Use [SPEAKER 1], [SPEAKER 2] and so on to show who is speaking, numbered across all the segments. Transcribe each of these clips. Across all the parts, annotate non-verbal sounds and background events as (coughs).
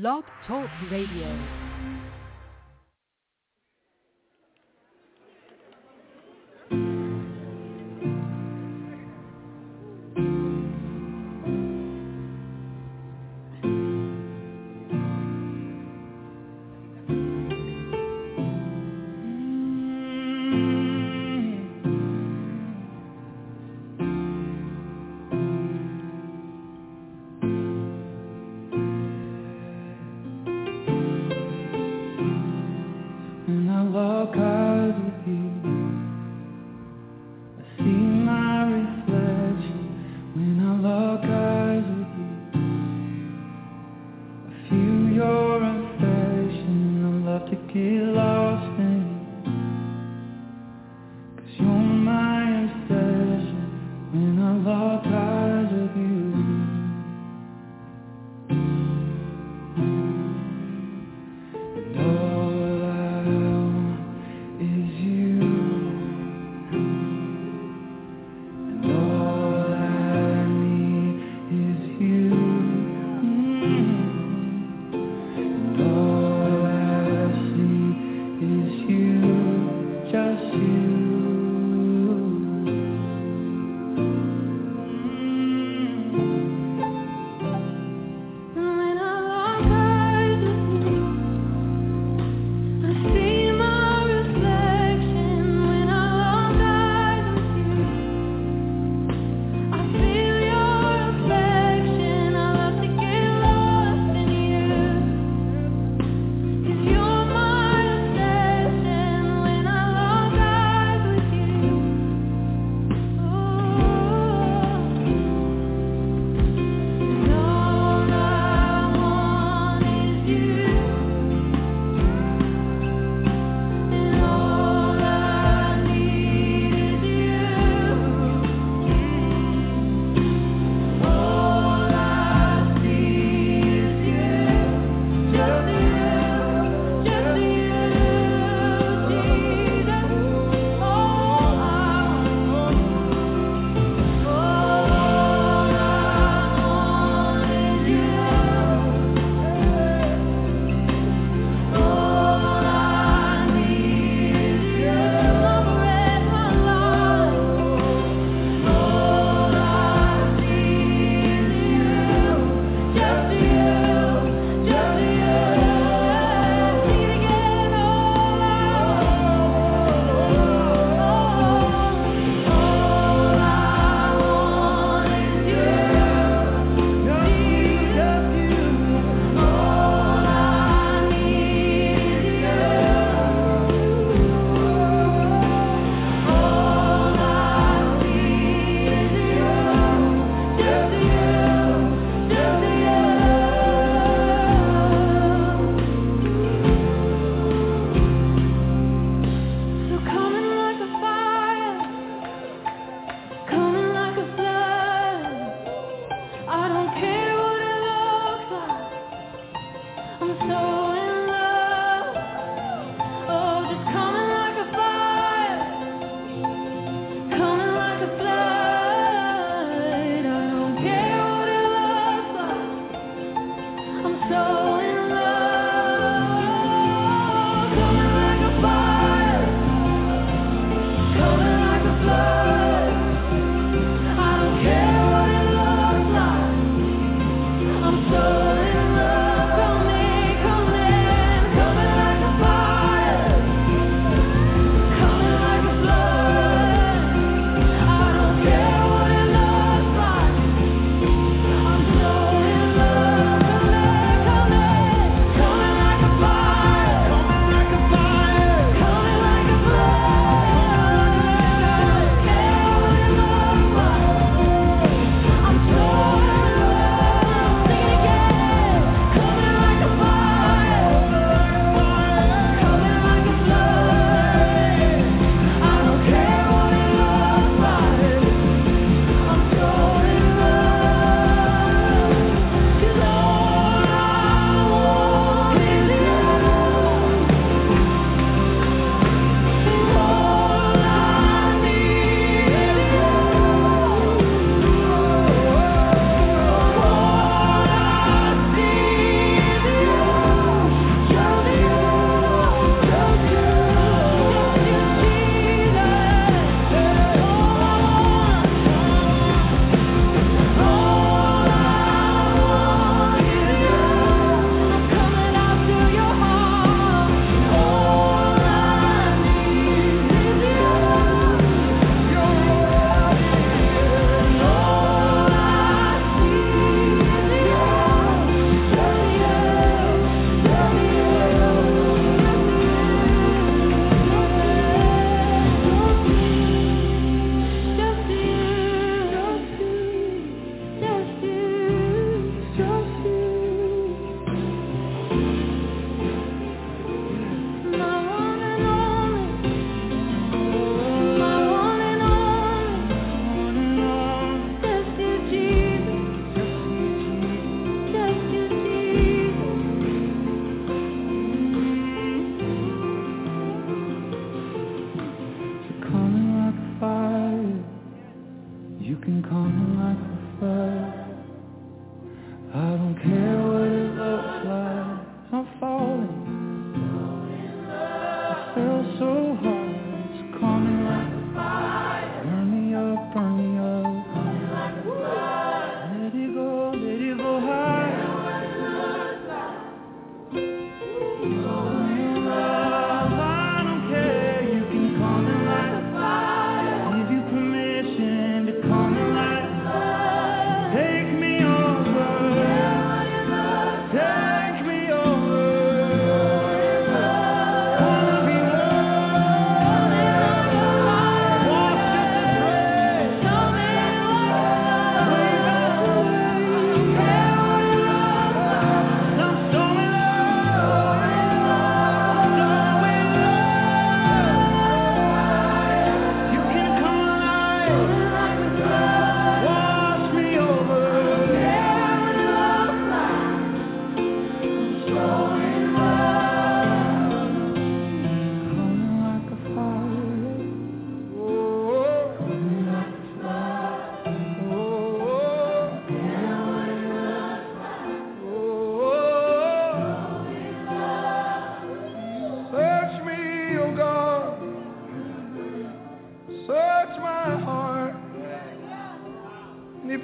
[SPEAKER 1] Blog Talk Radio.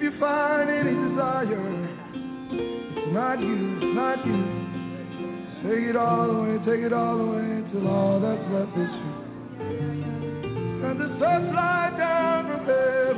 [SPEAKER 2] If you find any desire, it's not you, it's not you.
[SPEAKER 1] Take it all away, take it all away till all that's left is you. And the searchlight down from there.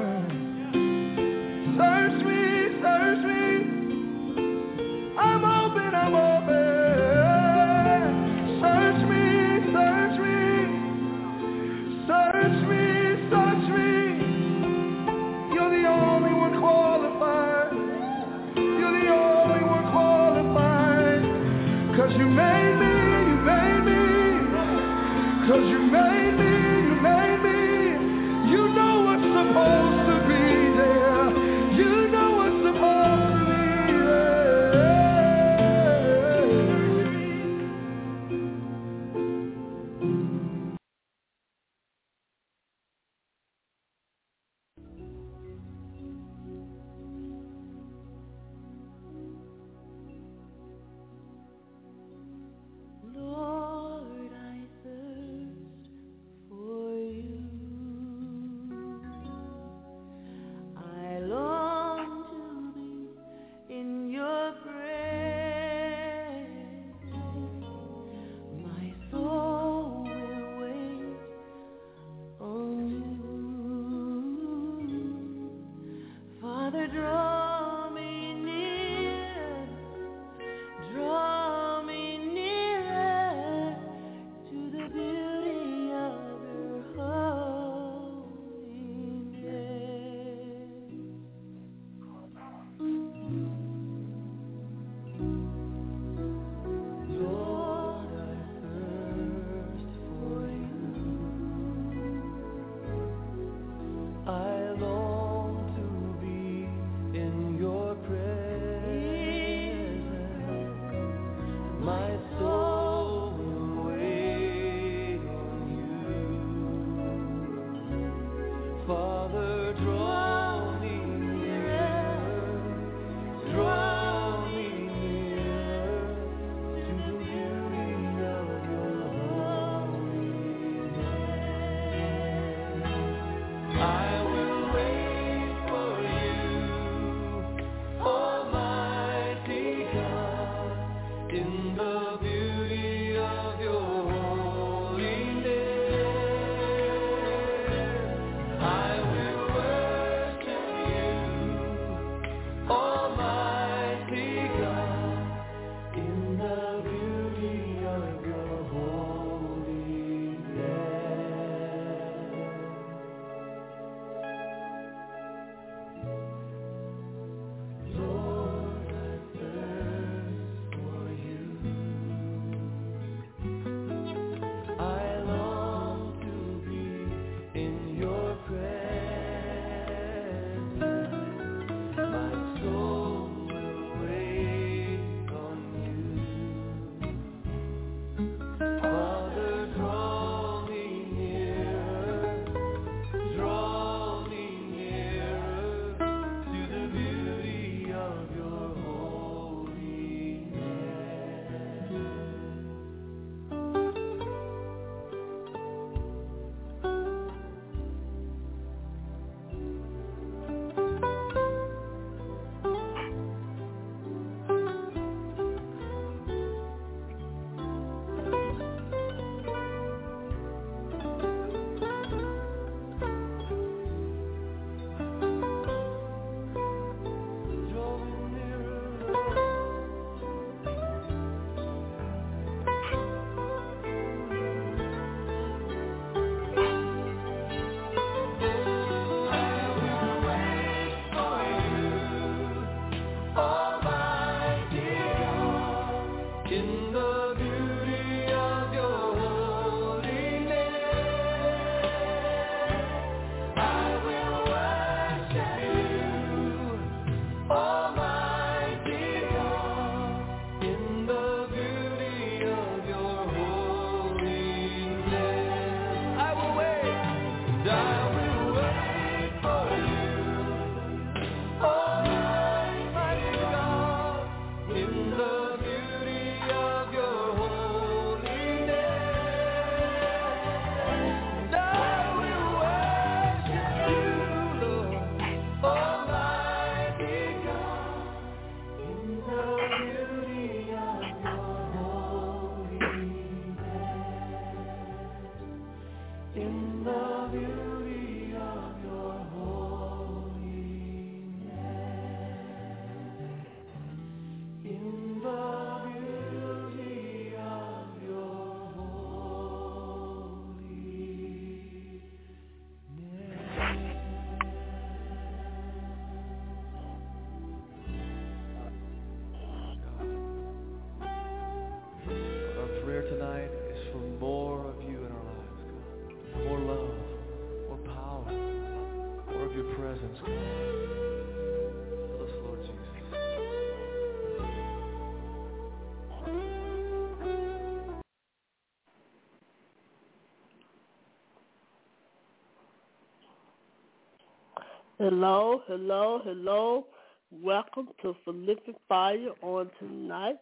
[SPEAKER 3] Hello, hello, hello. Welcome to Prolific Fire on tonight.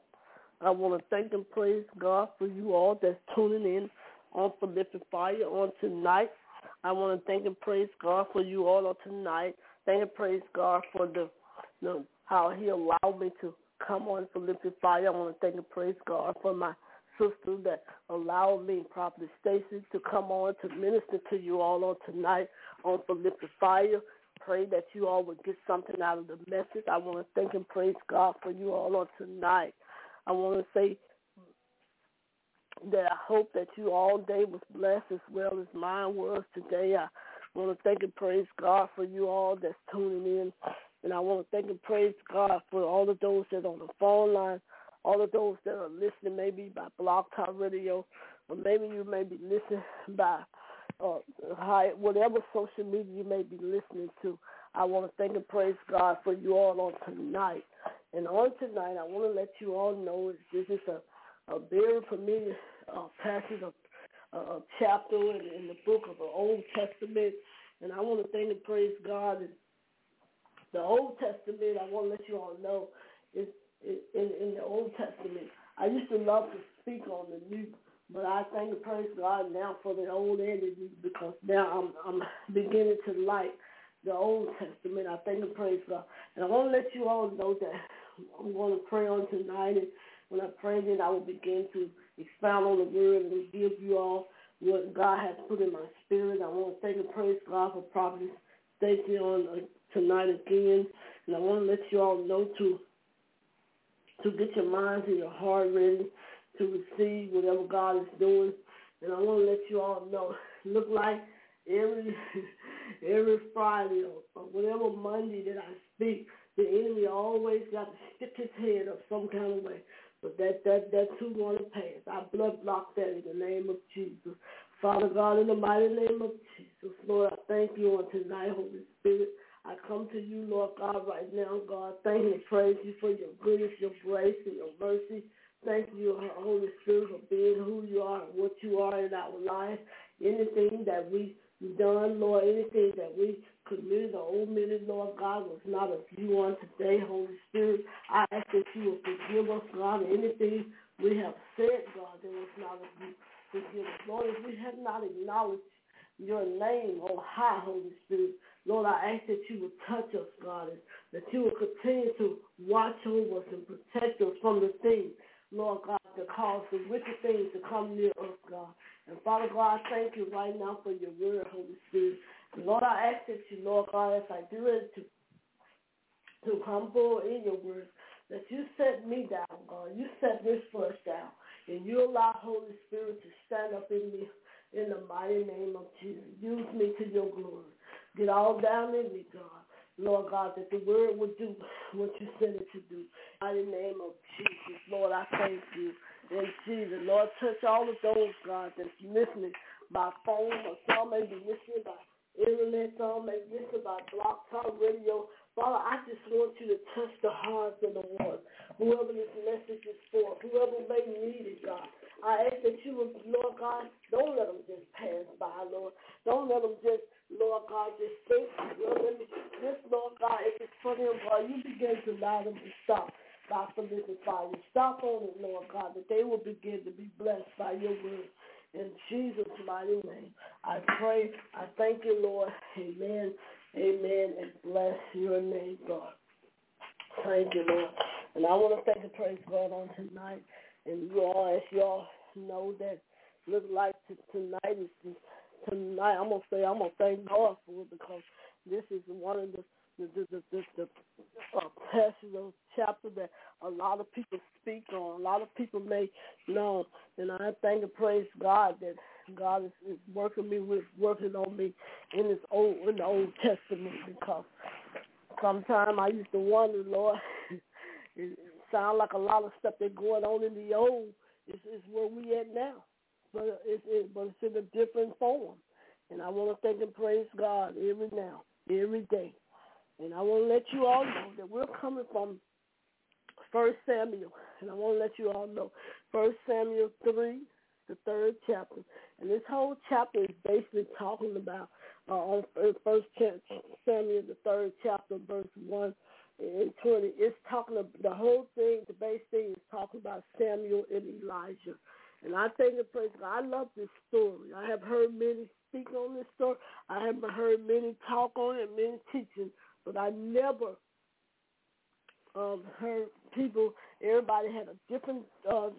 [SPEAKER 3] I want to thank and praise God for you all that's tuning in on Prolific Fire on tonight. I want to thank and praise God for you all on tonight. Thank and praise God for the, the how He allowed me to come on Prolific Fire. I want to thank and praise God for my sister that allowed me, Prophet Stacy, to come on to minister to you all on tonight on Prolific Fire. Pray that you all would get something out of the message. I want to thank and praise God for you all on tonight. I want to say that I hope that you all day was blessed as well as mine was today. I want to thank and praise God for you all that's tuning in. And I want to thank and praise God for all of those that are on the phone line, all of those that are listening maybe by Blog Talk Radio, or maybe you may be listening by uh, whatever social media you may be listening to. I want to thank and praise God for you all on tonight. And on tonight, I want to let you all know this is a, a very familiar uh, passage of uh, chapter in, in the book of the Old Testament. And I want to thank and praise God. And the Old Testament, I want to let you all know, is in, in the Old Testament. I used to love to speak on the New but I thank and praise God now for the old and because now I'm I'm beginning to like the Old Testament. I thank and praise God. And I want to let you all know that I'm going to pray on tonight. And when I pray, then I will begin to expound on the word and give you all what God has put in my spirit. I want to thank and praise God for Prophet Stacy on uh, tonight again. And I want to let you all know to to get your minds and your heart ready to receive whatever God is doing. And I want to let you all know, (laughs) look like every (laughs) every Friday or, whatever Monday that I speak, the enemy always got to stick his head up some kind of way. But that that that too going to pass. I blood block that in the name of Jesus. Father God, in the mighty name of Jesus, Lord, I thank you on tonight, Holy Spirit. I come to you, Lord God, right now, God. Thank and praise you for your goodness, your grace, and your mercy. Thank you, uh, Holy Spirit, for being who you are and what you are in our life. Anything that we've done, Lord, anything that we committed or omitted, Lord God, was not of you on today, Holy Spirit. I ask that you will forgive us, God, anything we have said, God, that was not of you. Forgive us. Lord, if we have not acknowledged your name on high, Holy Spirit, Lord, I ask that you would touch us, God, and that you would continue to watch over us and protect us from the things Lord God, to cause the wicked things to come near us, God. And Father God, I thank you right now for your word, Holy Spirit. Lord, I ask that you, Lord God, as I do it to to humble in your word, that you set me down, God. You set this flesh down. And you allow Holy Spirit to stand up in me in the mighty name of Jesus. Use me to your glory. Get all down in me, God. Lord God, that the word would do what you said it to do. In the name of Jesus, Lord, I thank you. In Jesus, Lord, touch all of those, God, that's listening by phone or some may be listening by internet, some may be listening by Blog Talk Radio. Father, I just want you to touch the hearts of the ones, whoever this message is for, whoever may need it, God. I ask that you would, Lord God, don't let them just pass by, Lord. Don't let them just Lord God, just think, Lord, let me, this, Lord God, if it's for them, God, you begin to allow them to stop by this fire. Stop on it, Lord God, that they will begin to be blessed by your word. In Jesus' mighty name, I pray. I thank you, Lord. Amen. Amen. And bless your name, God. Thank you, Lord. And I want to thank and praise God on tonight. And you all, as you all know that look like tonight is tonight. I'm gonna say I'm gonna thank God for it because this is one of the the the the, the, the uh, passages of chapter that a lot of people speak on. A lot of people may know, and I thank and praise God that God is, is working me with working on me in this old in the Old Testament because sometimes I used to wonder, Lord, (laughs) it sounds like a lot of stuff that's going on in the old is is where we at now but it's it, but it's in a different form. And I want to thank and praise God every now, every day. And I want to let you all know that we're coming from First Samuel, and I want to let you all know First Samuel three, the third chapter, and this whole chapter is basically talking about uh, on First Samuel, the third chapter, verse one and twenty. It's talking about the whole thing. The base thing is talking about Samuel and Elijah. And I think and praise God. I love this story. I have heard many speak on this story. I have heard many talk on it, many teaching, but I never um, heard people. Everybody had a different uh,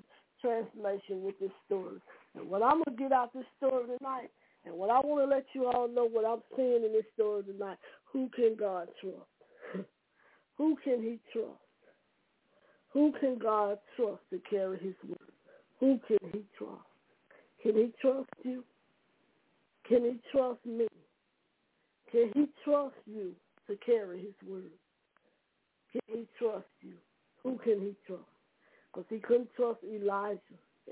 [SPEAKER 3] translation with this story. And what I'm gonna get out this story tonight, and what I want to let you all know, what I'm seeing in this story tonight. Who can God trust? Who can He trust? Who can God trust to carry His word? Who can He trust? Can He trust you? Can He trust me? Can He trust you to carry His word? Can He trust you? Who can He trust? Because He couldn't trust Elijah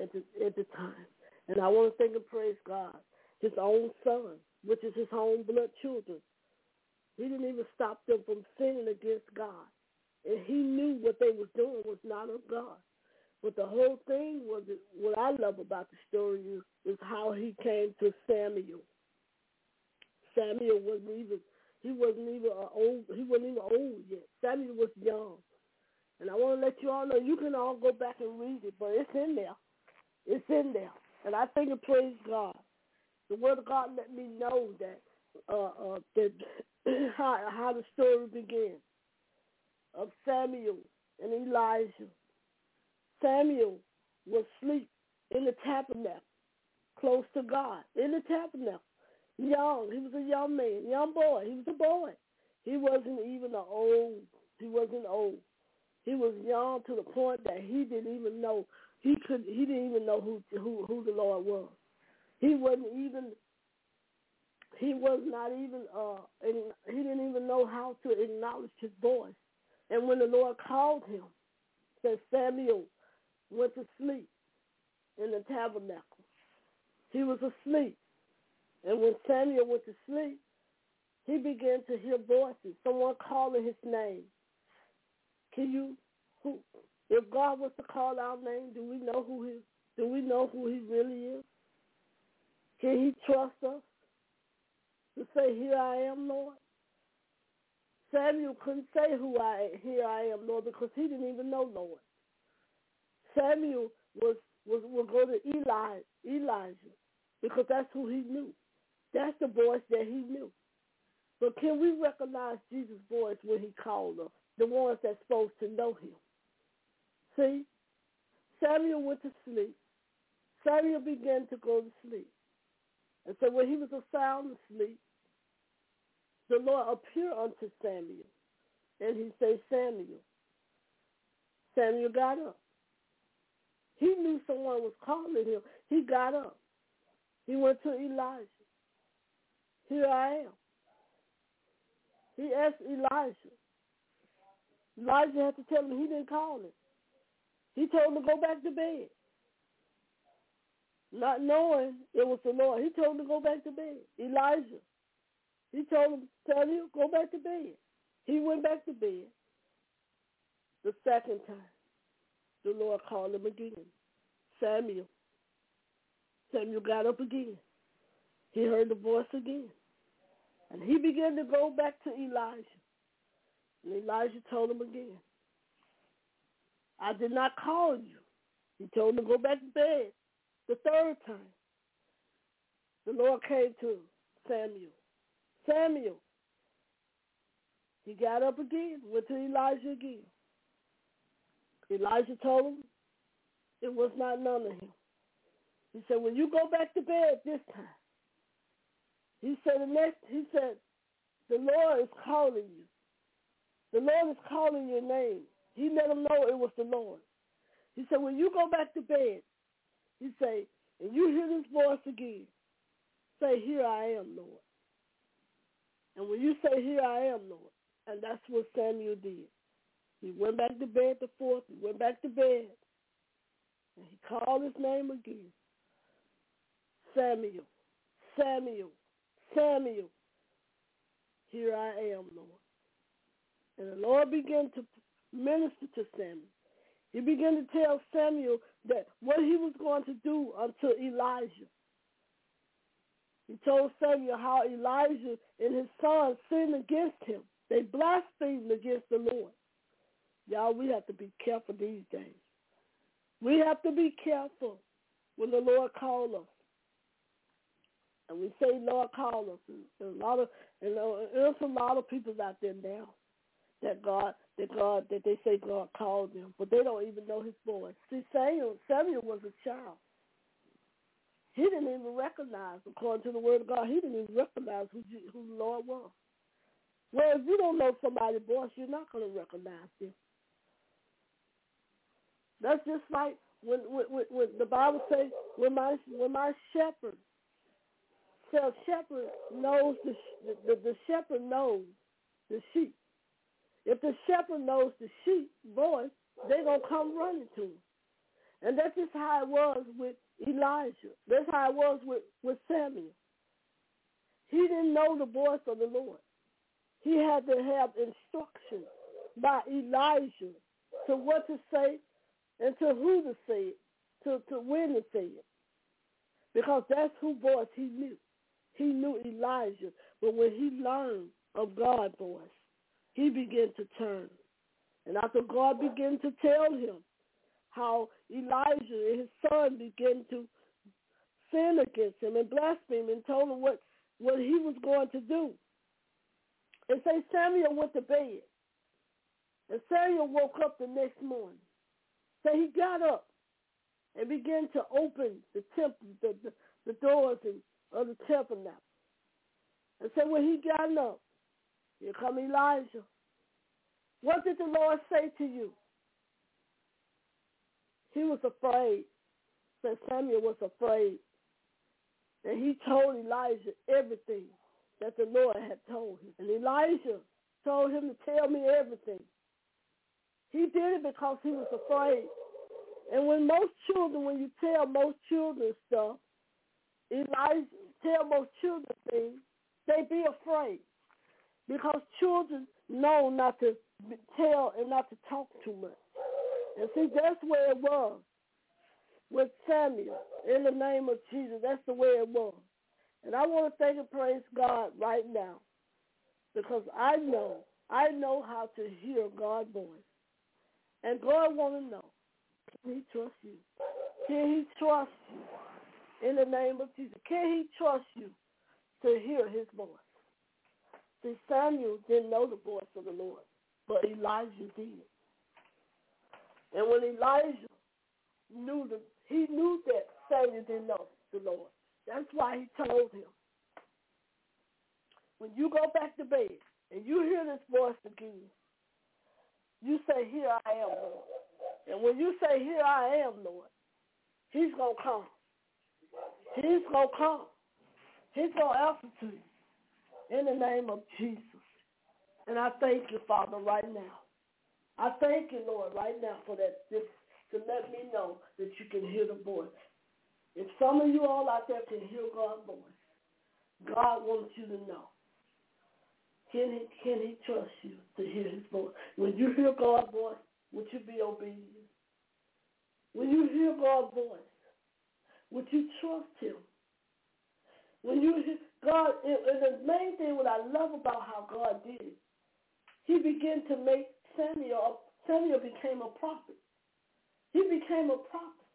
[SPEAKER 3] at the at the time. And I want to thank and praise God. His own son, which is his own blood children. He didn't even stop them from sinning against God. And he knew what they was doing was not of God. But the whole thing was what I love about the story is, is how he came to Samuel. Samuel wasn't even he wasn't even old he wasn't even old yet. Samuel was young. And I want to let you all know you can all go back and read it, but it's in there. It's in there. And I think and praise God. The Word of God let me know that uh, uh, that how, how the story begins of Samuel and Elijah. Samuel was asleep in the tabernacle, close to God, in the tabernacle. Young, he was a young man, young boy. He was a boy. He wasn't even an old. He wasn't old. He was young to the point that he didn't even know he could he didn't even know who who who the Lord was. He wasn't even he was not even uh he didn't even know how to acknowledge his voice. And when the Lord called him, said Samuel went to sleep in the tabernacle. He was asleep. And when Samuel went to sleep, he began to hear voices, someone calling his name. Can you who if God was to call our name, do we know who he do we know who he really is? Can he trust us to say, Here I am, Lord? Samuel couldn't say who I here I am, Lord, because he didn't even know Lord. Samuel was was will go to Eli Elijah because that's who he knew. That's the voice that he knew. But can we recognize Jesus' voice when he called us? The ones that's supposed to know him. See, Samuel went to sleep. Samuel began to go to sleep. And so when he was a sound asleep, the Lord appeared unto Samuel. And he said, Samuel. Samuel got up. He knew someone was calling him. He got up. He went to Elijah. Here I am. He asked Elijah. Elijah had to tell him he didn't call him. He told him to go back to bed. Not knowing it was the Lord. He told him to go back to bed. Elijah. He told him, tell you, go back to bed. He went back to bed. The second time, the Lord called him again. Samuel. Samuel got up again. He heard the voice again. And he began to go back to Elijah. And Elijah told him again, I did not call you. He told him to go back to bed. The third time, the Lord came to Samuel. Samuel. He got up again, went to Elijah again. Elijah told him it was not none of him. He said, when you go back to bed this time, he said the next he said, the Lord is calling you. The Lord is calling your name. He let him know it was the Lord. He said, when you go back to bed, he say, and you hear this voice again, say, here I am, Lord. And when you say, here I am, Lord, and that's what Samuel did. He went back to bed the fourth, he went back to bed, and he called his name again. Samuel, Samuel, Samuel, here I am, Lord. And the Lord began to minister to Samuel. He began to tell Samuel that what he was going to do unto Elijah. He told Samuel how Elijah and his son sinned against him. They blasphemed against the Lord. Y'all, we have to be careful these days. We have to be careful when the Lord calls us. And we say Lord call us. And a lot of and uh, there's a lot of people out there now that God that God that they say God called them, but they don't even know his voice. See Samuel Samuel was a child. He didn't even recognize, according to the word of God, he didn't even recognize who, who the Lord was. Well, if you don't know somebody's voice, you're not going to recognize them. That's just like when, when, when the Bible says, when my when my shepherd, so shepherd knows the, the the shepherd knows the sheep. If the shepherd knows the sheep voice, they're gonna come running to him. And that's just how it was with Elijah. That's how it was with, with Samuel. He didn't know the voice of the Lord. He had to have instruction by Elijah to what to say and to who to say it, to, to when to say it. Because that's who voice he knew. He knew Elijah. But when he learned of God's voice, he began to turn. And after God began to tell him how Elijah and his son began to sin against him and blaspheme and told him what, what he was going to do. And say Samuel went to bed. And Samuel woke up the next morning. So he got up and began to open the temple, the, the, the doors of the temple now. And so when he got up, here come Elijah. What did the Lord say to you? He was afraid. Said Samuel was afraid. And he told Elijah everything that the Lord had told him. And Elijah told him to tell me everything. He did it because he was afraid. And when most children, when you tell most children stuff, Elijah tell most children things, they be afraid. Because children know not to tell and not to talk too much. And see, that's where it was with Samuel in the name of Jesus. That's the way it was. And I want to thank and praise God right now because I know, I know how to hear God's voice. And God want to know, can he trust you? Can he trust you in the name of Jesus? Can he trust you to hear his voice? See, Samuel didn't know the voice of the Lord, but Elijah did. And when Elijah knew the, he knew that Samuel didn't know the Lord. That's why he told him, when you go back to bed and you hear this voice again, you say, here I am, Lord. And when you say, here I am, Lord, he's going to come. He's going to come. He's going to answer to you in the name of Jesus. And I thank you, Father, right now. I thank you, Lord, right now for that, this, to let me know that you can hear the voice. If some of you all out there can hear God's voice, God wants you to know. Can he, can he trust you to hear his voice? When you hear God's voice, would you be obedient? When you hear God's voice, would you trust him? When you hear God, and the main thing what I love about how God did he began to make Samuel, Samuel became a prophet. He became a prophet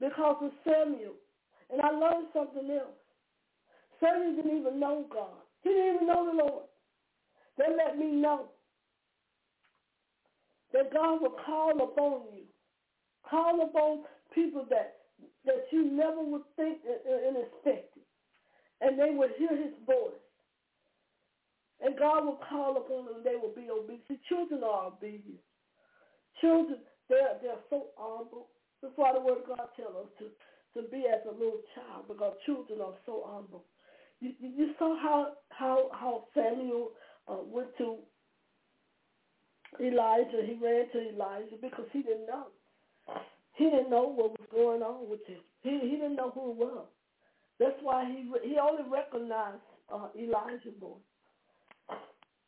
[SPEAKER 3] because of Samuel. And I learned something else. Samuel didn't even know God. He didn't even know the Lord. They let me know that God will call upon you. Call upon people that that you never would think and expect. And they would hear his voice. And God will call upon them and they will be obedient. See, children are obedient. Children, they're, they're so humble. That's why the word of God tells us to, to be as a little child because children are so humble. You, you saw how how how Samuel uh, went to Elijah. He ran to Elijah because he didn't know. He didn't know what was going on with him. He he didn't know who it was. That's why he he only recognized uh, Elijah's.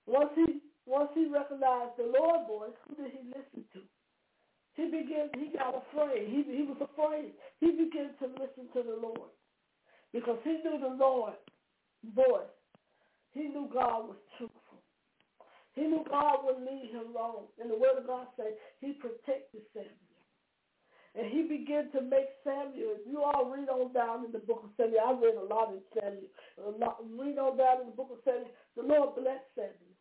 [SPEAKER 3] Once he once he recognized the Lord voice, who did he listen to? He began, he got afraid. He, he was afraid. He began to listen to the Lord. because he knew the Lord voice. He knew God was truthful. He knew God would lead him wrong. And the word of God said he protected Samuel. And he began to make Samuel. You all read on down in the book of Samuel, I read a lot in Samuel. Lot, read on down in the book of Samuel. The Lord blessed Samuel.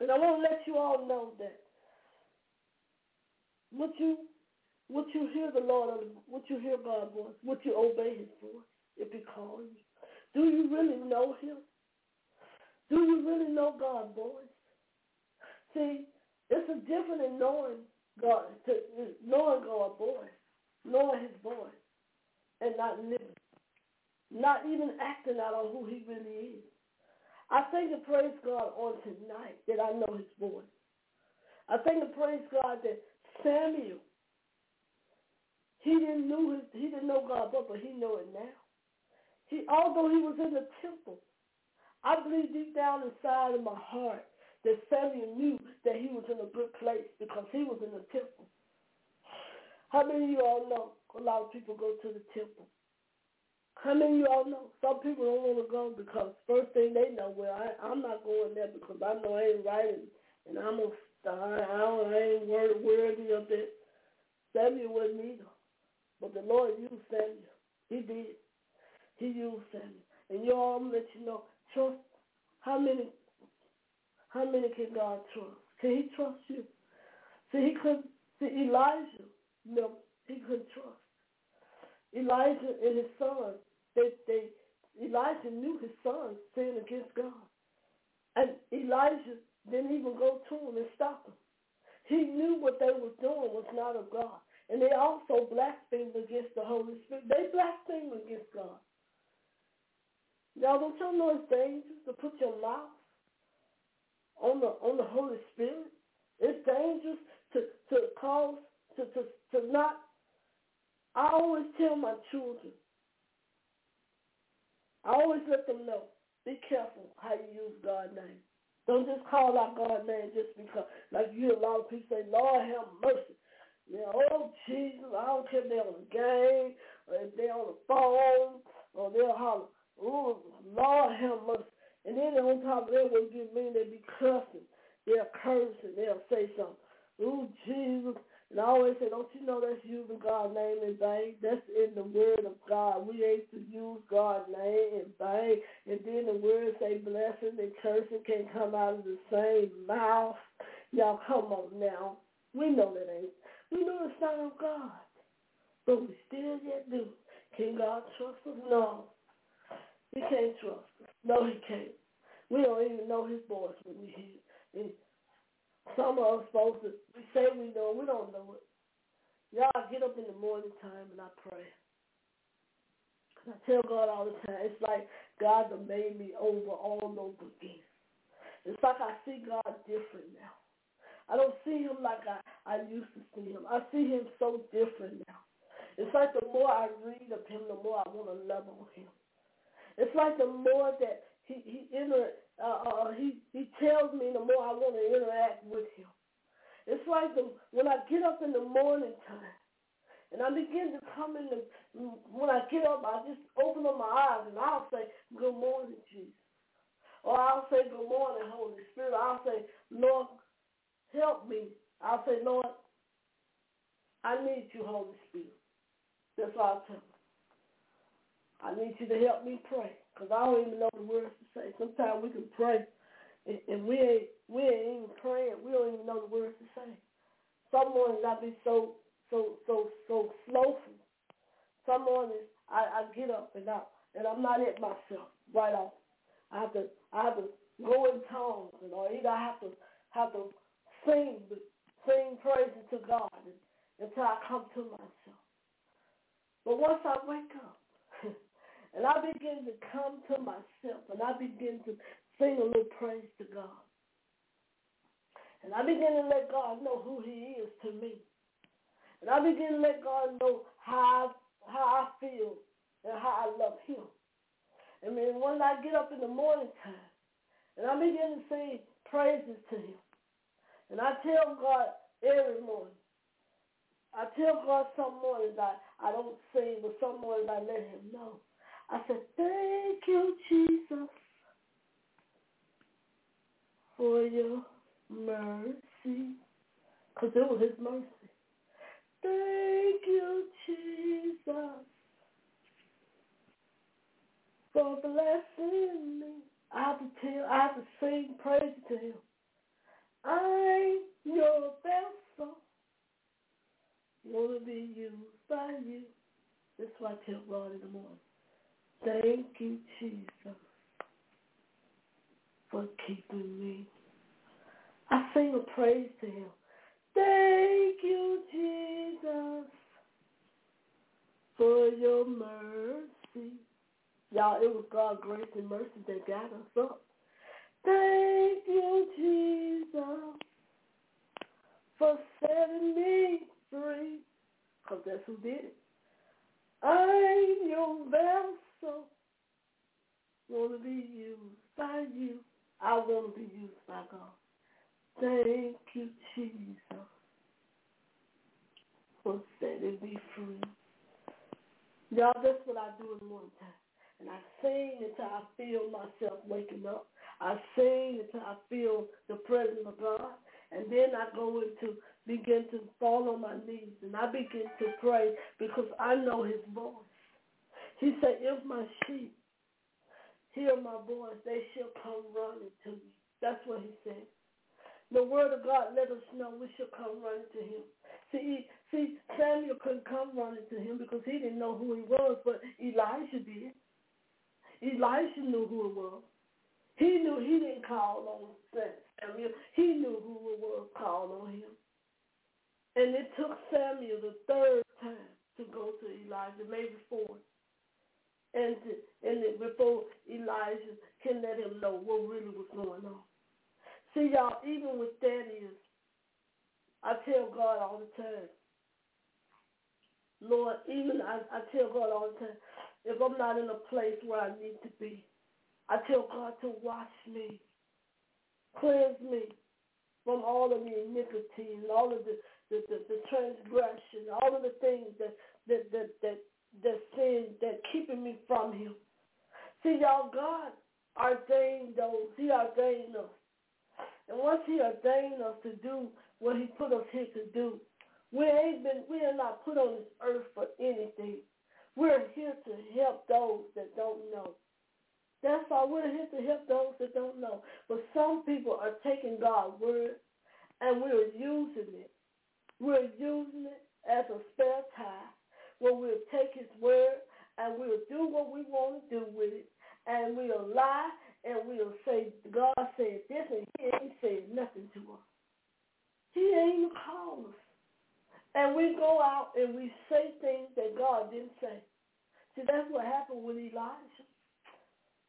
[SPEAKER 3] And I want to let you all know that what you would you hear the Lord, would you hear God's voice? Would you obey his voice if he calls you? Do you really know him? Do you really know God's voice? See, it's a different in knowing God, to, knowing God's voice, knowing his voice, and not living, not even acting out on who he really is. I thank and praise God on tonight that I know his voice. I thank and praise God that Samuel, he didn't know his, he didn't know God, but he know it now. He, although he was in the temple, I believe deep down inside of my heart that Samuel knew that he was in a good place because he was in the temple. How many of you all know a lot of people go to the temple? How many of you all know? Some people don't want to go because first thing they know, well, I, I'm not going there because I know I ain't right and, and I'm a star. I, don't, I ain't worthy of it. Samuel wasn't either. But the Lord used Samuel. He did. He used Samuel. And you all, I'm let you know, trust, how many, how many can God trust? Can he trust you? See, he could, see, Elijah, no, he couldn't trust. Elijah and his son, they, they, Elijah knew his son sinned against God. And Elijah didn't even go to him and stop him. He knew what they were doing was not of God. And they also blasphemed against the Holy Spirit. They blasphemed against God. Y'all don't y'all know it's dangerous to put your mouth on the on the Holy Spirit? It's dangerous to, to cause to, to, to not I always tell my children, I always let them know, be careful how you use God's name. Don't just call out God's name just because, like you hear a lot of people say, Lord have mercy. Know, oh Jesus, I don't care if they're on the game, or if they're on the phone, or they'll holler, oh Lord have mercy. And then on top of that, what you mean they be cussing. They'll curse and they'll say something. Oh Jesus, and I always say, don't you know that's using God's name in vain? That's in the word of God. We ain't to use God's name in vain. And then the word say blessing and cursing can come out of the same mouth. Y'all come on now. We know that ain't. We know it's not of God. But we still yet do. Can God trust us? No. He can't trust us. No, he can't. We don't even know his voice when we hear it. Some of us supposed to, we say we know, we don't know it. Y'all get up in the morning time and I pray. I tell God all the time, it's like God has made me over all over again. It's like I see God different now. I don't see him like I, I used to see him. I see him so different now. It's like the more I read of him, the more I want to love on him. It's like the more that he he inter, uh, uh, he he tells me the more I want to interact with him. It's like the, when I get up in the morning time and I begin to come in the when I get up, I just open up my eyes and I'll say, "Good morning, Jesus," or I'll say, "Good morning, Holy Spirit." I'll say, "Lord, help me." I'll say, "Lord, I need you, Holy Spirit." That's what I'll tell him. I need you to help me pray. Because I don't even know the words to say. Sometimes we can pray and, we ain't we ain't even praying. We don't even know the words to say. Some mornings I be so so so so slowful. Some mornings I, I get up and I and I'm not at myself right off. I have to I have to go in tongues and or either I have to have to sing sing praises to God and, until I come to myself. But once I wake up and I begin to come to myself and I begin to sing a little praise to God. And I begin to let God know who he is to me. And I begin to let God know how I, how I feel and how I love him. And then when I get up in the morning time and I begin to sing praises to him. And I tell God every morning, I tell God some mornings I, I don't sing, but some mornings I let him know. I said, thank you, Jesus, for your mercy. Because it was his mercy. Thank you, Jesus, for blessing me. I have to tell, I have to sing praise to him. I'm your vessel. Want to be used by you. That's why I tell God in the morning. Thank you, Jesus, for keeping me. I sing a praise to him. Thank you, Jesus, for your mercy. Y'all, it was God's grace and mercy that got us up. Thank you, Jesus, for setting me free. Because that's who did it. I'm your vessel. Want to be used by you. I want to be used by God. Thank you, Jesus, for setting me free. Y'all, that's what I do in the morning time. And I sing until I feel myself waking up. I sing until I feel the presence of God. And then I go into, begin to fall on my knees. And I begin to pray because I know his voice. He said, if my sheep hear my voice, they shall come running to me. That's what he said. The word of God let us know we should come running to him. See, see, Samuel couldn't come running to him because he didn't know who he was, but Elijah did. Elijah knew who it was. He knew he didn't call on Samuel. He knew who it was called on him. And it took Samuel the third time to go to Elijah, maybe four. And, to, and before Elijah can let him know what really was going on. See, y'all, even with that is, I tell God all the time, Lord, even I, I tell God all the time, if I'm not in a place where I need to be, I tell God to wash me, cleanse me from all of the iniquity and all of the, the, the, the transgression, all of the things that that that that sin that keeping me from him. See y'all, God ordained those. He ordained us. And once he ordained us to do what he put us here to do, we ain't been we are not put on this earth for anything. We're here to help those that don't know. That's why We're here to help those that don't know. But some people are taking God's word and we're using it. We're using it as a spare tire where we'll take his word and we'll do what we want to do with it. And we'll lie and we'll say, God said this and he ain't said nothing to us. He ain't even called us. And we go out and we say things that God didn't say. See, that's what happened with Elijah.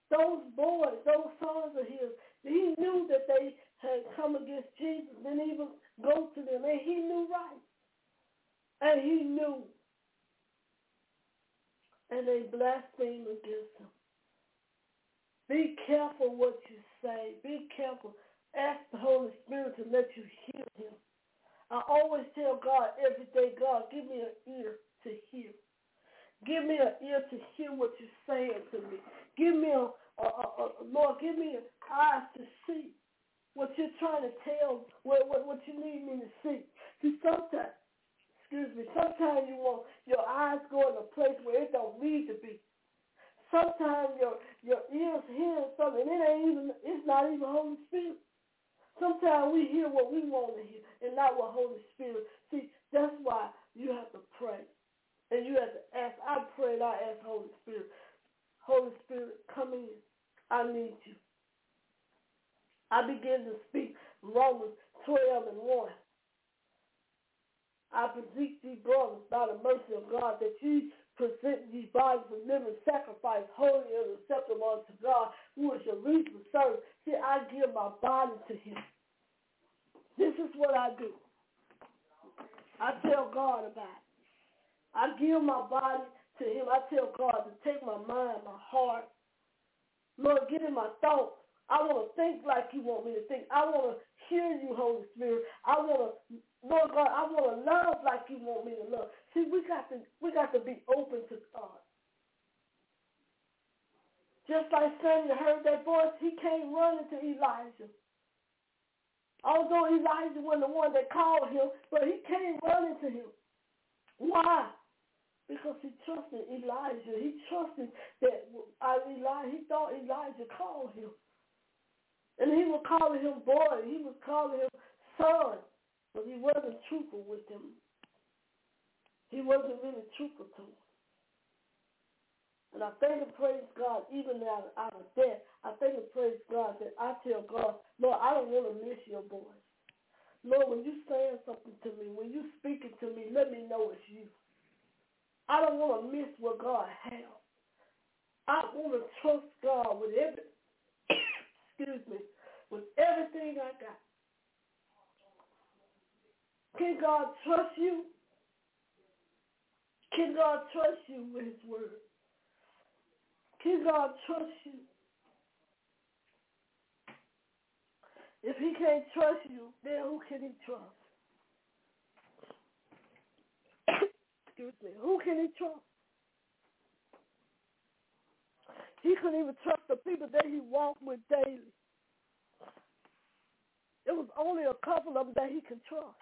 [SPEAKER 3] Those boys, those sons of his, he knew that they had come against Jesus, didn't even go to them, and he knew right. And he knew. And they blasphemed against him. Be careful what you say. Be careful. Ask the Holy Spirit to let you hear him. I always tell God every day, God, give me an ear to hear. Give me an ear to hear what you're saying to me. Give me a, a, a, a Lord, give me eyes to see what you're trying to tell, what, what, what you need me to see. See, sometimes, excuse me, sometimes you want your eyes go in a place where it don't need to be. Sometimes your your ears hear something, and it ain't even, it's not even Holy Spirit. Sometimes we hear what we want to hear and not what Holy Spirit. See, that's why you have to pray. And you have to ask. I prayed, I asked Holy Spirit, Holy Spirit, come in. I need you. I begin to speak Romans 12 and 1. I beseech thee, brothers, by the mercy of God, that ye present these bodies a living sacrifice, holy and acceptable unto God, who is your reasonable service. See, I give my body to him. This is what I do. I tell God about it. I give my body to him. I tell God to take my mind, my heart. Lord, get in my thoughts. I want to think like you want me to think. I want to hear you, Holy Spirit. I want to Lord God, I want to love like you want me to love. See, we got to we got to be open to God. Just like Samuel heard that voice, he came running to Elijah. Although Elijah wasn't the one that called him, but he came running to him. Why? Because he trusted Elijah. He trusted that uh, Elijah, he thought Elijah called him. And he was calling him boy. He was calling him son. But he wasn't truthful with him. He wasn't really truthful to him. And I thank and praise God, even out, out of that, I thank and praise God that I tell God, Lord, I don't want to miss your voice. Lord, when you saying something to me, when you speaking to me, let me know it's you. I don't want to miss what God has. I want to trust God with every, excuse me, with everything I got. Can God trust you? Can God trust you with his word? Can God trust you? If he can't trust you, then who can he trust? (coughs) Excuse me. Who can he trust? He couldn't even trust the people that he walked with daily. It was only a couple of them that he could trust.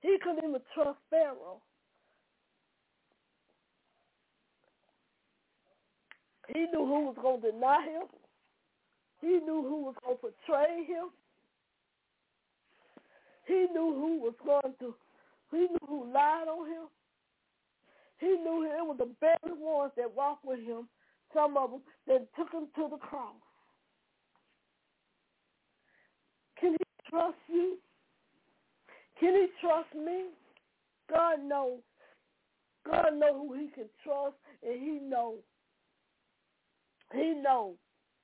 [SPEAKER 3] He couldn't even trust Pharaoh. He knew who was going to deny him. He knew who was going to betray him. He knew who was going to, he knew who lied on him. He knew it was the very ones that walked with him, some of them that took him to the cross. Can he trust you? Can he trust me? God knows. God knows who he can trust, and he knows. He knows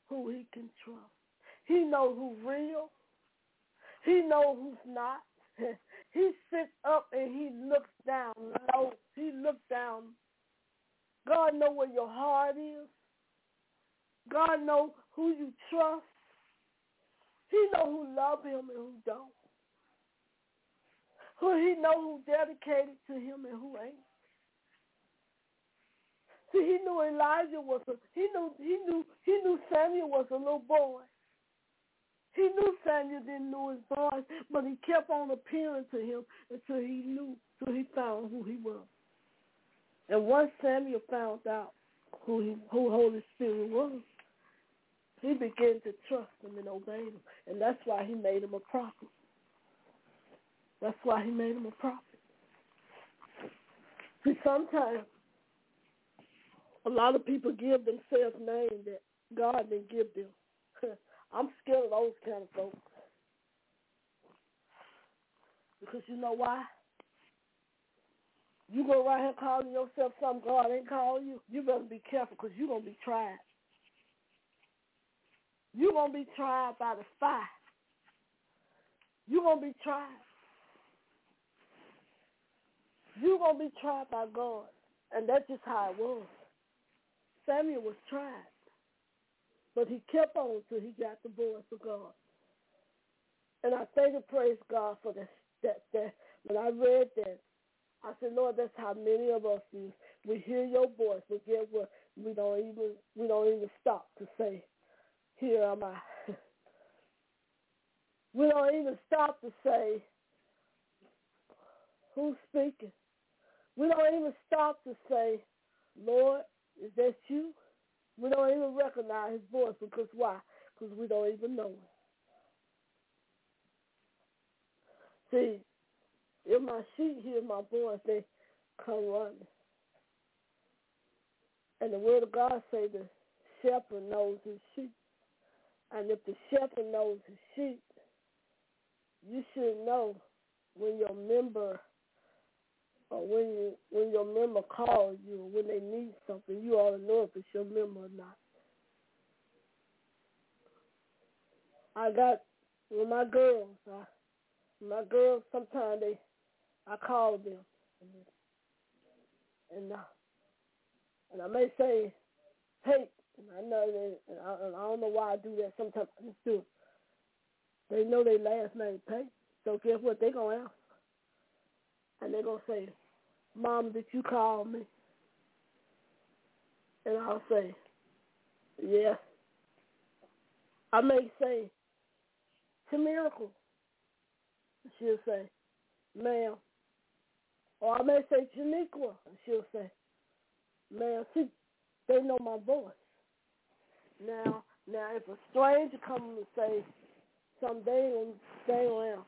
[SPEAKER 3] who he can trust. He knows who's real. He knows who's not. (laughs) he sits up and he looks down low. He looks down. God know where your heart is. God know who you trust. He know who love him and who don't. Who he know who dedicated to him and who ain't. See, he knew Elijah was a he knew he knew he knew Samuel was a little boy. He knew Samuel didn't know his voice, but he kept on appealing to him until he knew, until he found who he was. And once Samuel found out who he, who Holy Spirit was, he began to trust him and obey him, and that's why he made him a prophet. That's why he made him a prophet. See, sometimes a lot of people give themselves names that God didn't give them. I'm scared of those kind of folks. Because you know why? You go right here calling yourself something God ain't calling you, you better be careful because you're going to be tried. You're going to be tried by the fire. You're going to be tried. You're going to be tried by God. And that's just how it was. Samuel was tried. But he kept on until he got the voice of God. And I thank and praise God for that. That, that when I read that, I said, Lord, that's how many of us do. We hear your voice, but get what? We don't even we don't even stop to say, Here am I. (laughs) we don't even stop to say, Who's speaking? We don't even stop to say, Lord, is that you? We don't even recognize his voice because why? Because we don't even know him. See, if my sheep hear my voice, they come running. And the word of God say the shepherd knows his sheep. And if the shepherd knows his sheep, you should know when your member or when you, when your member calls you, or when they need something, you ought to know if it's your member or not. I got with my girls. I, my girls sometimes they, I call them, and uh, and I may say, hey, and I know that, and I, and I don't know why I do that. Sometimes I just do. They know their last name Payton. So guess what? They gonna ask, and they gonna say, "Mom, did you call me?" And I'll say, "Yes." I may say, it's a Miracle." She'll say, "Ma'am." Or I may say Janiqua, and she'll say, "Ma'am." See, they know my voice. Now, now, if a stranger comes and say something, ain't answer.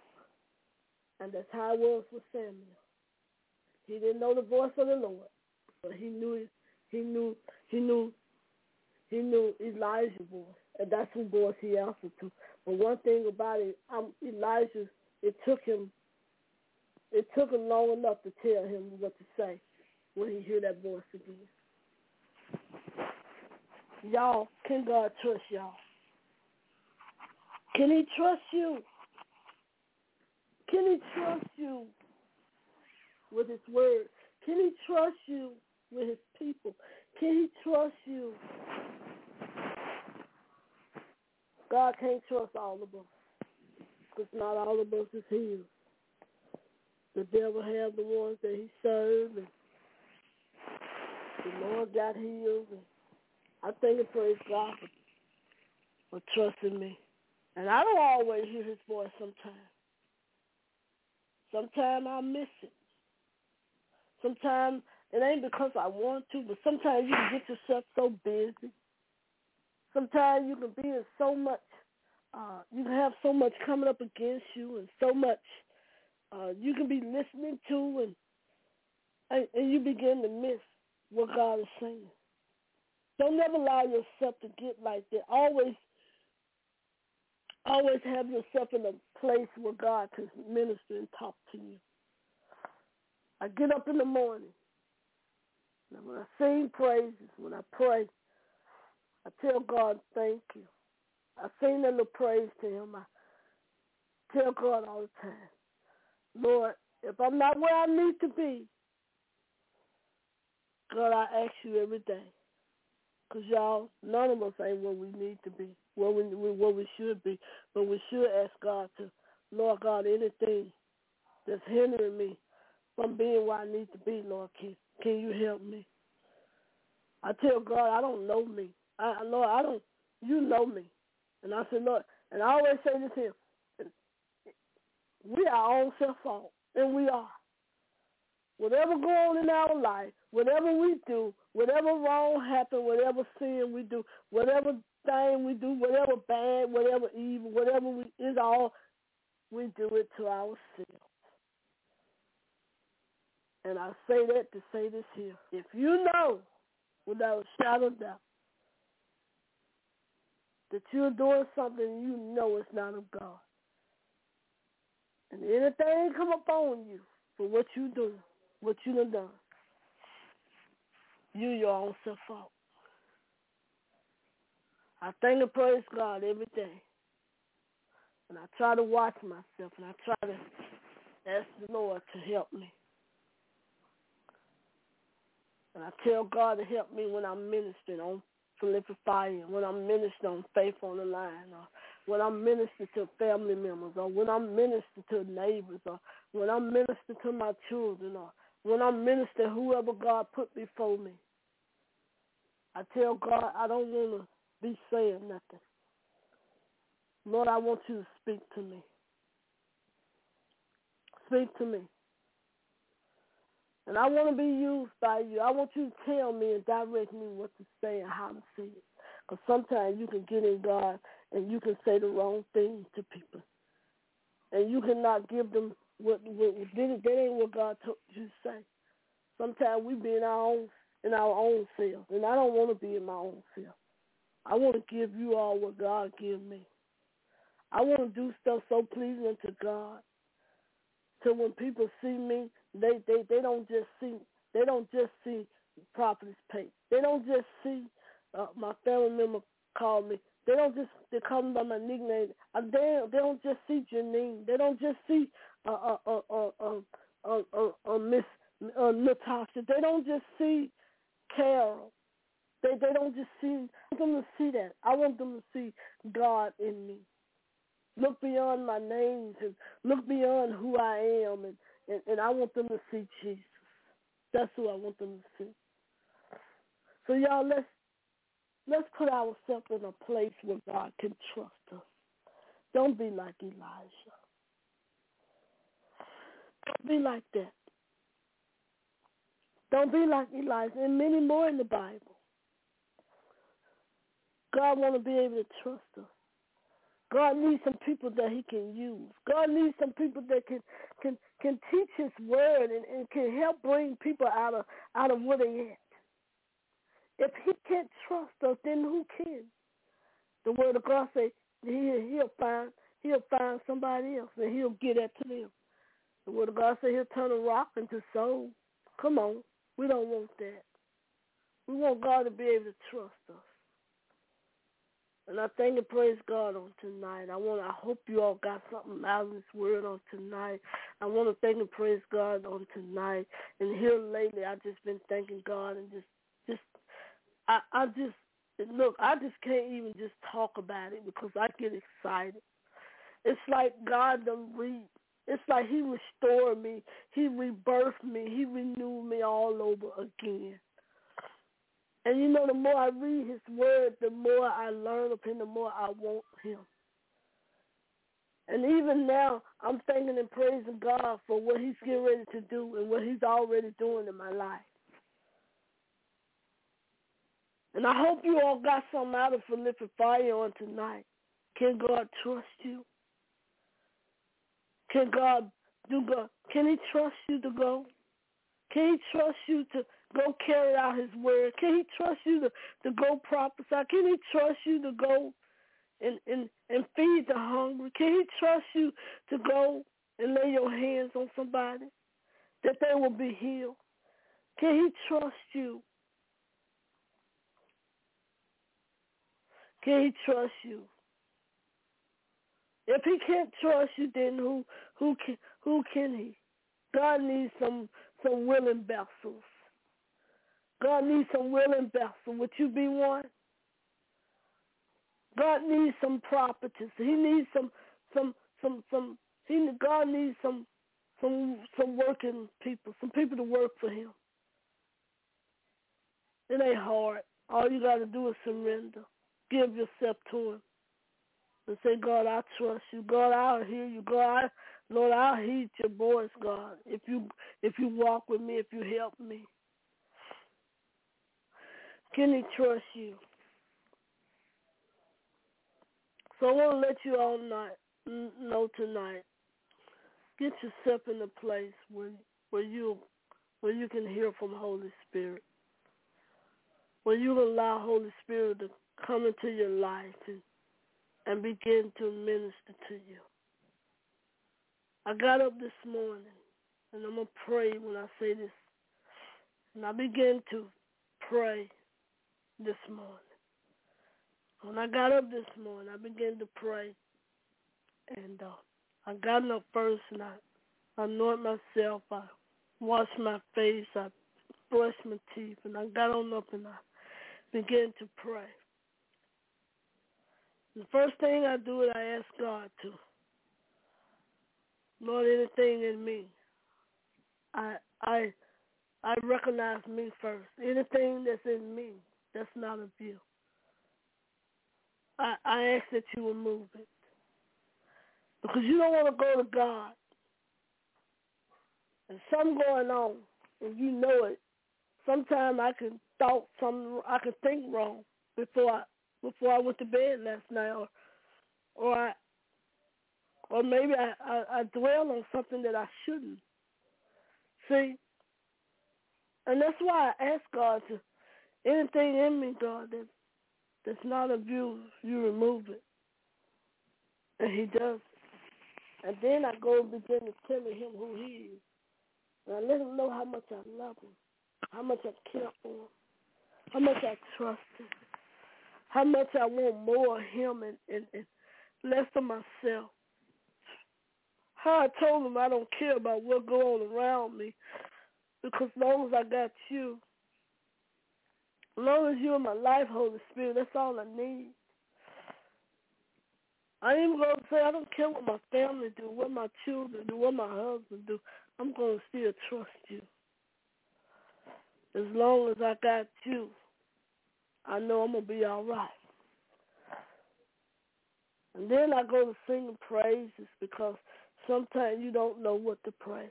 [SPEAKER 3] And that's how it was with Samuel. He didn't know the voice of the Lord, but he knew he knew he knew he knew Elijah's voice, and that's who voice he answered to. But one thing about it, um, Elijah, it took him it took him long enough to tell him what to say when he hear that voice again. Y'all, can God trust y'all? Can he trust you? Can he trust you with his word? Can he trust you with his people? Can he trust you? God can't trust all of us because not all of us is healed. The devil have the ones that he served, and the Lord got healed. And I thank and praise God for, for trusting me. And I don't always hear his voice sometimes. Sometimes I miss it. Sometimes it ain't because I want to, but sometimes you can get yourself so busy. Sometimes you can be in so much, uh, you can have so much coming up against you and so much uh, you can be listening to and, and and you begin to miss what God is saying. Don't never allow yourself to get like that. Always always have yourself in a place where God can minister and talk to you. I get up in the morning. And when I sing praises, when I pray, I tell God thank you. I sing a little praise to him. I tell God all the time, Lord, if I'm not where I need to be, God, I ask you every day. Because, y'all, none of us ain't where we need to be, where we, where we should be. But we should ask God to, Lord God, anything that's hindering me from being where I need to be, Lord, can, can you help me? I tell God, I don't know me. I, Lord, I don't, you know me. And I said, Lord, and I always say this here, we are our own self-fault, and we are. Whatever go on in our life, whatever we do, whatever wrong happen, whatever sin we do, whatever thing we do, whatever bad, whatever evil, whatever we is all, we do it to ourselves. And I say that to say this here. If you know without a shadow of doubt that you're doing something you know it's not of God, and anything come upon you for what you do, what you done done, you your own self fault. I thank and praise God every day. And I try to watch myself and I try to ask the Lord to help me. And I tell God to help me when I'm ministering on Prolific Fire, when I'm ministering on Faith on the Line, or when I'm ministering to family members, or when I'm ministering to neighbors, or when I'm ministering to my children, or when I'm ministering whoever God put before me. I tell God I don't want to be saying nothing. Lord, I want you to speak to me. Speak to me. And I want to be used by you. I want you to tell me and direct me what to say and how to say it. Because sometimes you can get in God and you can say the wrong thing to people. And you cannot give them what, what that ain't what God told you to say. Sometimes we be in our own in our own self, and I don't want to be in my own self. I want to give you all what God give me. I want to do stuff so pleasing to God. So when people see me, they they they don't just see they don't just see prophetess Pate. They don't just see uh, my family member call me. They don't just they call me by my nickname. Uh, they they don't just see Janine. They don't just see uh uh uh uh uh, uh, uh, uh Miss uh, Natasha. They don't just see Carol. They they don't just see I want them to see that. I want them to see God in me. look beyond my names and look beyond who I am and, and, and I want them to see Jesus. That's who I want them to see. So y'all let's let's put ourselves in a place where God can trust us. Don't be like Elijah. Don't be like that. Don't be like Elijah and many more in the Bible. God want to be able to trust us. God needs some people that he can use. God needs some people that can can can teach his word and, and can help bring people out of out of where they at. If he can't trust us, then who can? The word of God say he he'll find he'll find somebody else and he'll get that to them. The word of God say he'll turn a rock into soul. Come on. We don't want that. We want God to be able to trust us. And I thank and praise God on tonight. I want I hope you all got something out of this word on tonight. I want to thank and praise God on tonight. And here lately I've just been thanking God and just just I, I just look, I just can't even just talk about it because I get excited. It's like God done re it's like he restored me. He rebirthed me. He renewed me all over again. And you know, the more I read his word, the more I learn of him, the more I want him. And even now, I'm thanking and praising God for what he's getting ready to do and what he's already doing in my life. And I hope you all got something out of Prolific Fire on tonight. Can God trust you? Can God do God? Can he trust you to go? Can he trust you to go carry out his word? Can he trust you to, to go prophesy? Can he trust you to go and, and, and feed the hungry? Can he trust you to go and lay your hands on somebody that they will be healed? Can he trust you? Can he trust you? If he can't trust you, then who who can who can he? God needs some some willing vessels. God needs some willing vessels. Would you be one? God needs some properties. He needs some some some some. He God needs some some some working people, some people to work for Him. It ain't hard. All you got to do is surrender. Give yourself to Him and say, God, I trust you. God, I'll hear you. God, I, Lord, I'll heed your voice, God. If you if you walk with me, if you help me. Can he trust you? So I want to let you all know, know tonight. Get yourself in a place where where you where you can hear from Holy Spirit. Where you allow Holy Spirit to come into your life and and begin to minister to you. I got up this morning, and I'm to pray when I say this. And I began to pray this morning. When I got up this morning, I began to pray. And uh, I got up first, and I anointed myself. I washed my face. I brushed my teeth. And I got on up, and I began to pray. The first thing I do is I ask God to, Lord, anything in me, I I I recognize me first. Anything that's in me that's not of you, I I ask that you remove it because you don't want to go to God and something going on and you know it. Sometimes I can thought something, I can think wrong before I before I went to bed last night, or or I, or maybe I, I, I dwell on something that I shouldn't. See, and that's why I ask God to anything in me, God, that that's not of you, you remove it, and He does. And then I go and begin to tell him who He is, and I let Him know how much I love Him, how much I care for Him, how much I trust Him how much I want more of him and, and, and less of myself. How I told him I don't care about what goes on around me because as long as I got you, as long as you're in my life, Holy Spirit, that's all I need. I ain't gonna say I don't care what my family do, what my children do, what my husband do. I'm gonna still trust you. As long as I got you, I know I'm gonna be all right. And then I go to singing praises because sometimes you don't know what to pray.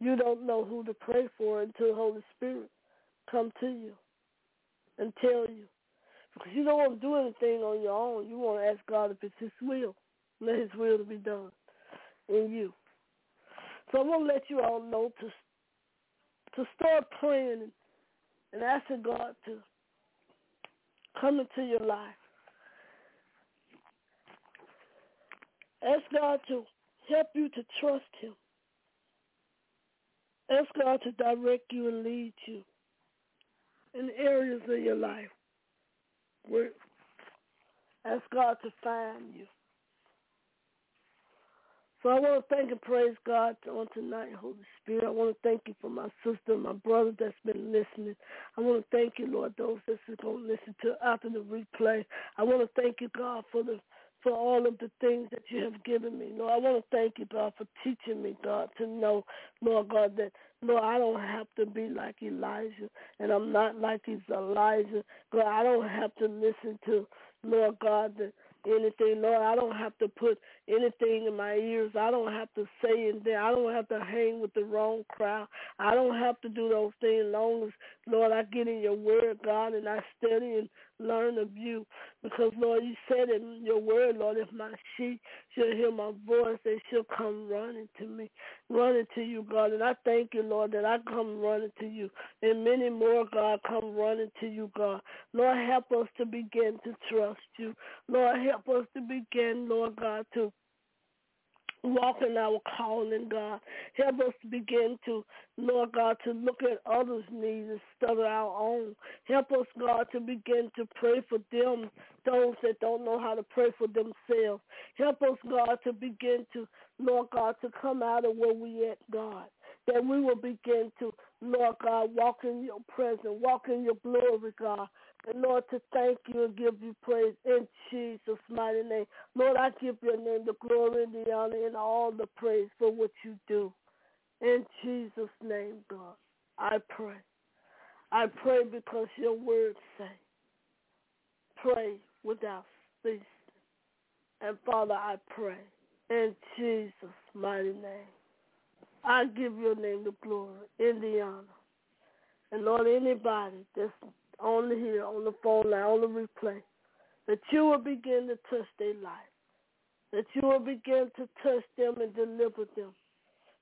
[SPEAKER 3] You don't know who to pray for until the Holy Spirit come to you and tell you. Because you don't want to do anything on your own. You want to ask God if it's his will. Let his will to be done in you. So I'm going to let you all know to to start praying and, and asking God to come into your life. Ask God to help you to trust him. Ask God to direct you and lead you in areas of your life where ask God to find you. So I want to thank and praise God on tonight, Holy Spirit. I want to thank you for my sister, my brother that's been listening. I want to thank you, Lord, those that's going to listen to after the replay. I want to thank you, God, for the for all of the things that you have given me. Lord, I want to thank you, God, for teaching me, God, to know, Lord God, that, Lord, I don't have to be like Elijah, and I'm not like he's Elijah. God, I don't have to listen to, Lord God, anything. Lord, I don't have to put anything in my ears. I don't have to say anything. I don't have to hang with the wrong crowd. I don't have to do those things long as, Lord, I get in your word, God, and I study and learn of you. Because, Lord, you said in your word, Lord, if my sheep shall hear my voice, they shall come running to me, running to you, God. And I thank you, Lord, that I come running to you. And many more, God, come running to you, God. Lord, help us to begin to trust you. Lord, help us to begin, Lord God, to walk in our calling, God. Help us begin to, Lord God, to look at others' needs instead of our own. Help us, God, to begin to pray for them, those that don't know how to pray for themselves. Help us, God, to begin to, Lord God, to come out of where we at, God. That we will begin to, Lord God, walk in your presence, walk in your glory, God. And Lord, to thank you and give you praise in Jesus' mighty name. Lord, I give your name the glory and the honor and all the praise for what you do. In Jesus' name, God, I pray. I pray because your words say, pray without ceasing. And Father, I pray in Jesus' mighty name. I give your name the glory and the honor. And Lord, anybody that's on the here, on the phone line, on the replay, that you will begin to touch their life, that you will begin to touch them and deliver them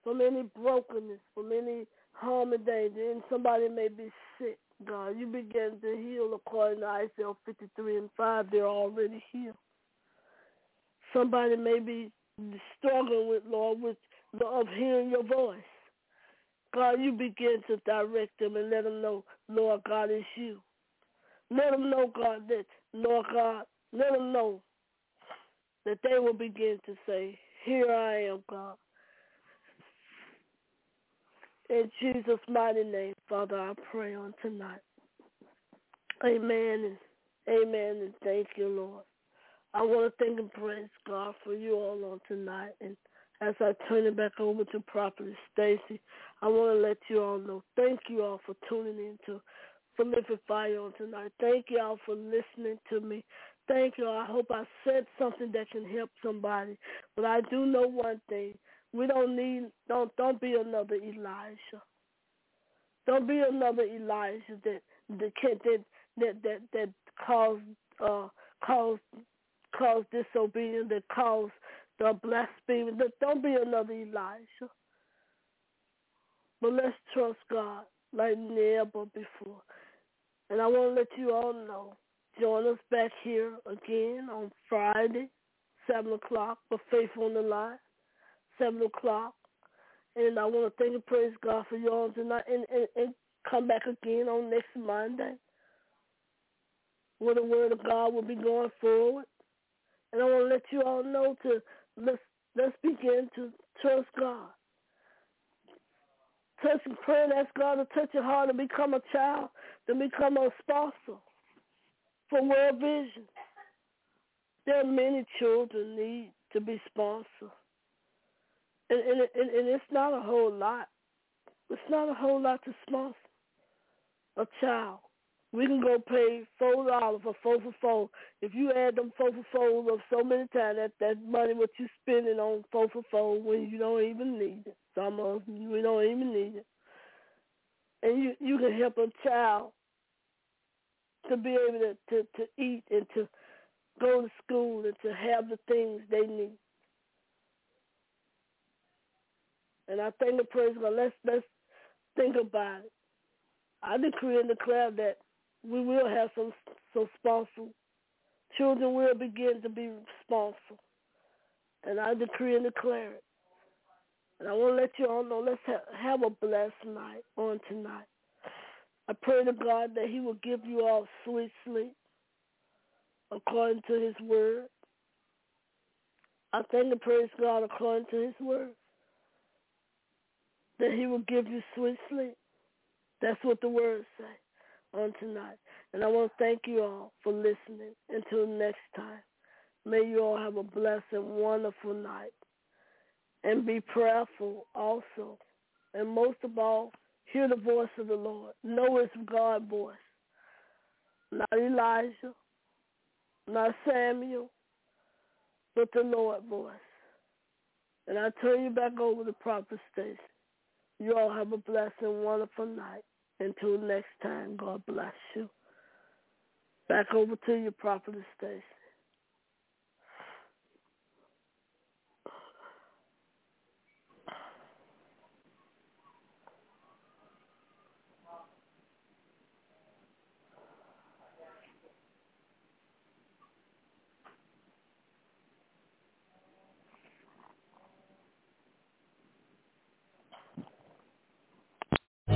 [SPEAKER 3] from any brokenness, from any harm and danger, and somebody may be sick, God. You begin to heal according to Isaiah 53 and 5. They're already healed. Somebody may be struggling with, Lord, with of hearing your voice. God, you begin to direct them and let them know, Lord God, is you. Let them know, God, that, Lord God, let them know that they will begin to say, here I am, God. In Jesus' mighty name, Father, I pray on tonight. Amen and amen and thank you, Lord. I want to thank and praise God for you all on tonight. And as I turn it back over to Prophet Stacy, I want to let you all know. Thank you all for tuning in to Prolific Fire on tonight. Thank you all for listening to me. Thank you. I hope I said something that can help somebody. But I do know one thing. We don't need don't don't be another Elijah. Don't be another Elijah that that that that that, that caused uh caused caused disobedience, that caused the blasphemy. Don't be another Elijah. But let's trust God like never before. And I want to let you all know, join us back here again on Friday, 7 o'clock for Faith on the Line, 7 o'clock. And I want to thank and praise God for you all tonight and, and, and come back again on next Monday where the word of God will be going forward. And I want to let you all know to let's let's begin to trust God. Touch and pray and ask God to touch your heart and become a child, then become a sponsor for World Vision. there are many children need to be sponsored. And, and, and, and it's not a whole lot. It's not a whole lot to sponsor a child. We can go pay four dollars for four for four. If you add them four for fours of so many times, that that money what you spending on four for four when you don't even need it. Some of them we don't even need it, and you you can help a child to be able to to, to eat and to go to school and to have the things they need. And I think the praise God. Let's let's think about it. I decree and declare that we will have some some sponsors. Children will begin to be sponsored. And I decree and declare it. And I want to let you all know, let's have, have a blessed night on tonight. I pray to God that he will give you all sweet sleep according to his word. I thank and praise God according to his word that he will give you sweet sleep. That's what the words say on tonight. And I want to thank you all for listening. Until next time, may you all have a blessed and wonderful night. And be prayerful also. And most of all, hear the voice of the Lord. Know it's God's voice. Not Elijah, not Samuel, but the Lord voice. And I turn you back over to Prophet Stacy. You all have a blessed and wonderful night. Until next time, God bless you. Back over to you, Prophet Stacy.